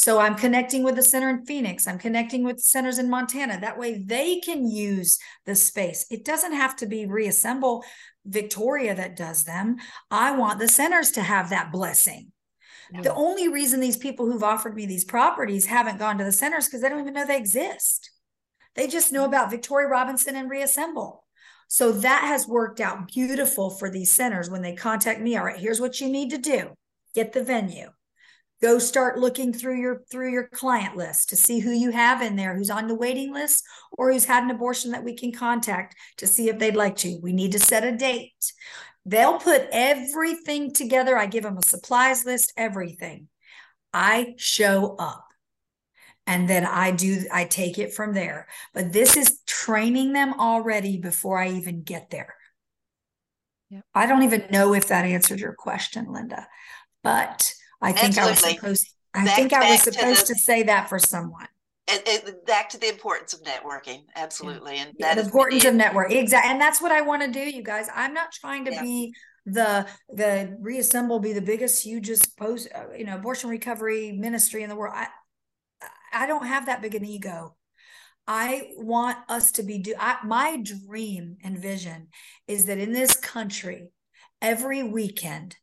So I'm connecting with the center in Phoenix. I'm connecting with centers in Montana. That way they can use the space. It doesn't have to be reassemble Victoria that does them. I want the centers to have that blessing. The only reason these people who've offered me these properties haven't gone to the centers because they don't even know they exist. They just know mm-hmm. about Victoria Robinson and Reassemble. So that has worked out beautiful for these centers when they contact me. All right, here's what you need to do. Get the venue. Go start looking through your through your client list to see who you have in there who's on the waiting list or who's had an abortion that we can contact to see if they'd like to. We need to set a date. They'll put everything together. I give them a supplies list, everything. I show up and then I do I take it from there. But this is training them already before I even get there. Yep. I don't even know if that answered your question, Linda, but I think Absolutely. I was supposed I back, think I was supposed to, the, to, say that for someone. And, and, back to the importance of networking, absolutely, and yeah, the importance of network, exactly. And that's what I want to do, you guys. I'm not trying to yeah. be the the reassemble be the biggest hugest post uh, you know abortion recovery ministry in the world i i don't have that big an ego. I want us to be do I, my dream and vision is that in this country every weekend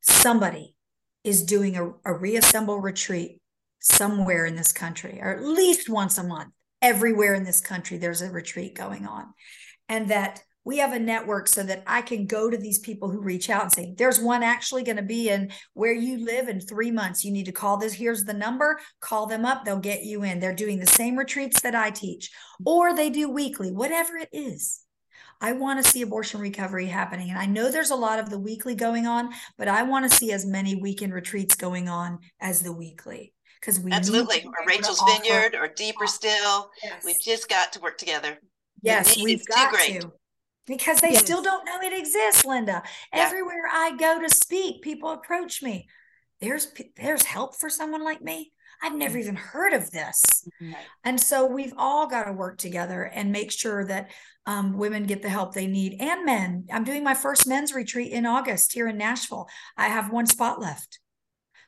somebody is doing a, a reassemble retreat somewhere in this country or at least once a month. Everywhere in this country there's a retreat going on. And that we have a network so that I can go to these people who reach out and say, there's one actually going to be in where you live in three months. You need to call this. Here's the number. Call them up. They'll get you in. They're doing the same retreats that I teach, or they do weekly, whatever it is. I want to see abortion recovery happening. And I know there's a lot of the weekly going on, but I want to see as many weekend retreats going on as the weekly. Because we absolutely, or Rachel's Vineyard, or deeper still. Yes. We've just got to work together. Yes, we've got to because they yes. still don't know it exists linda yeah. everywhere i go to speak people approach me there's there's help for someone like me i've never mm-hmm. even heard of this mm-hmm. and so we've all got to work together and make sure that um, women get the help they need and men i'm doing my first men's retreat in august here in nashville i have one spot left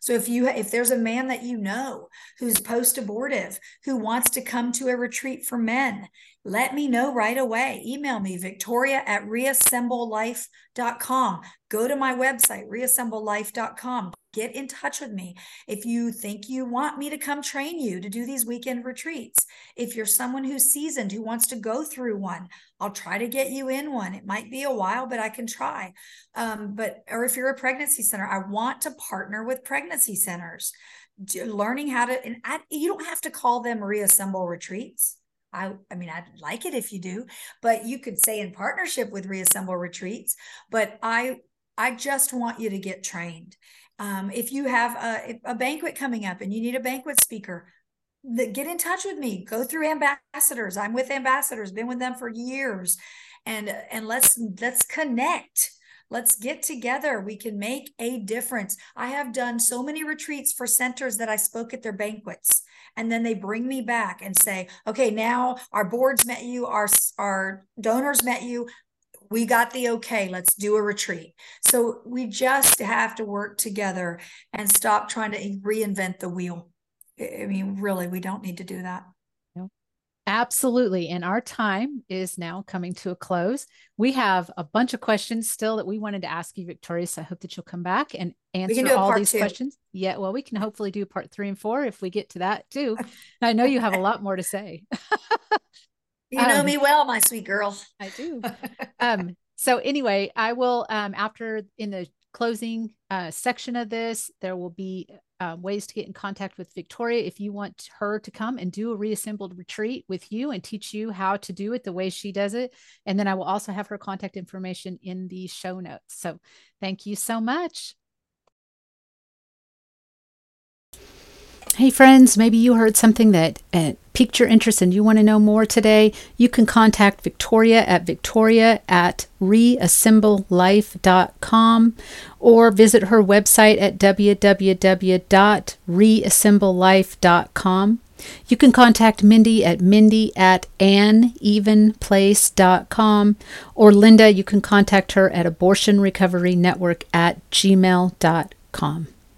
so if you if there's a man that you know who's post abortive who wants to come to a retreat for men let me know right away. Email me, victoria at reassemblelife.com. Go to my website, reassemblelife.com. Get in touch with me. If you think you want me to come train you to do these weekend retreats, if you're someone who's seasoned who wants to go through one, I'll try to get you in one. It might be a while, but I can try. Um, but, or if you're a pregnancy center, I want to partner with pregnancy centers, learning how to, and I, you don't have to call them reassemble retreats I, I mean, I'd like it if you do, but you could say in partnership with Reassemble Retreats. But I, I just want you to get trained. Um, if you have a, a banquet coming up and you need a banquet speaker, get in touch with me. Go through ambassadors. I'm with ambassadors. Been with them for years, and and let's let's connect Let's get together. We can make a difference. I have done so many retreats for centers that I spoke at their banquets. And then they bring me back and say, okay, now our boards met you, our, our donors met you. We got the okay. Let's do a retreat. So we just have to work together and stop trying to reinvent the wheel. I mean, really, we don't need to do that. Absolutely. And our time is now coming to a close. We have a bunch of questions still that we wanted to ask you, Victoria. So I hope that you'll come back and answer all these two. questions. Yeah. Well, we can hopefully do part three and four if we get to that too. I know you have a lot more to say. you know um, me well, my sweet girl. I do. Um, so anyway, I will um after in the closing uh, section of this, there will be uh, ways to get in contact with Victoria if you want her to come and do a reassembled retreat with you and teach you how to do it the way she does it. And then I will also have her contact information in the show notes. So thank you so much. Hey, friends, maybe you heard something that uh, piqued your interest and you want to know more today. You can contact Victoria at victoria at reassemblelife.com or visit her website at www.reassemblelife.com. You can contact Mindy at mindy at anevenplace.com or Linda, you can contact her at abortionrecoverynetwork at gmail.com.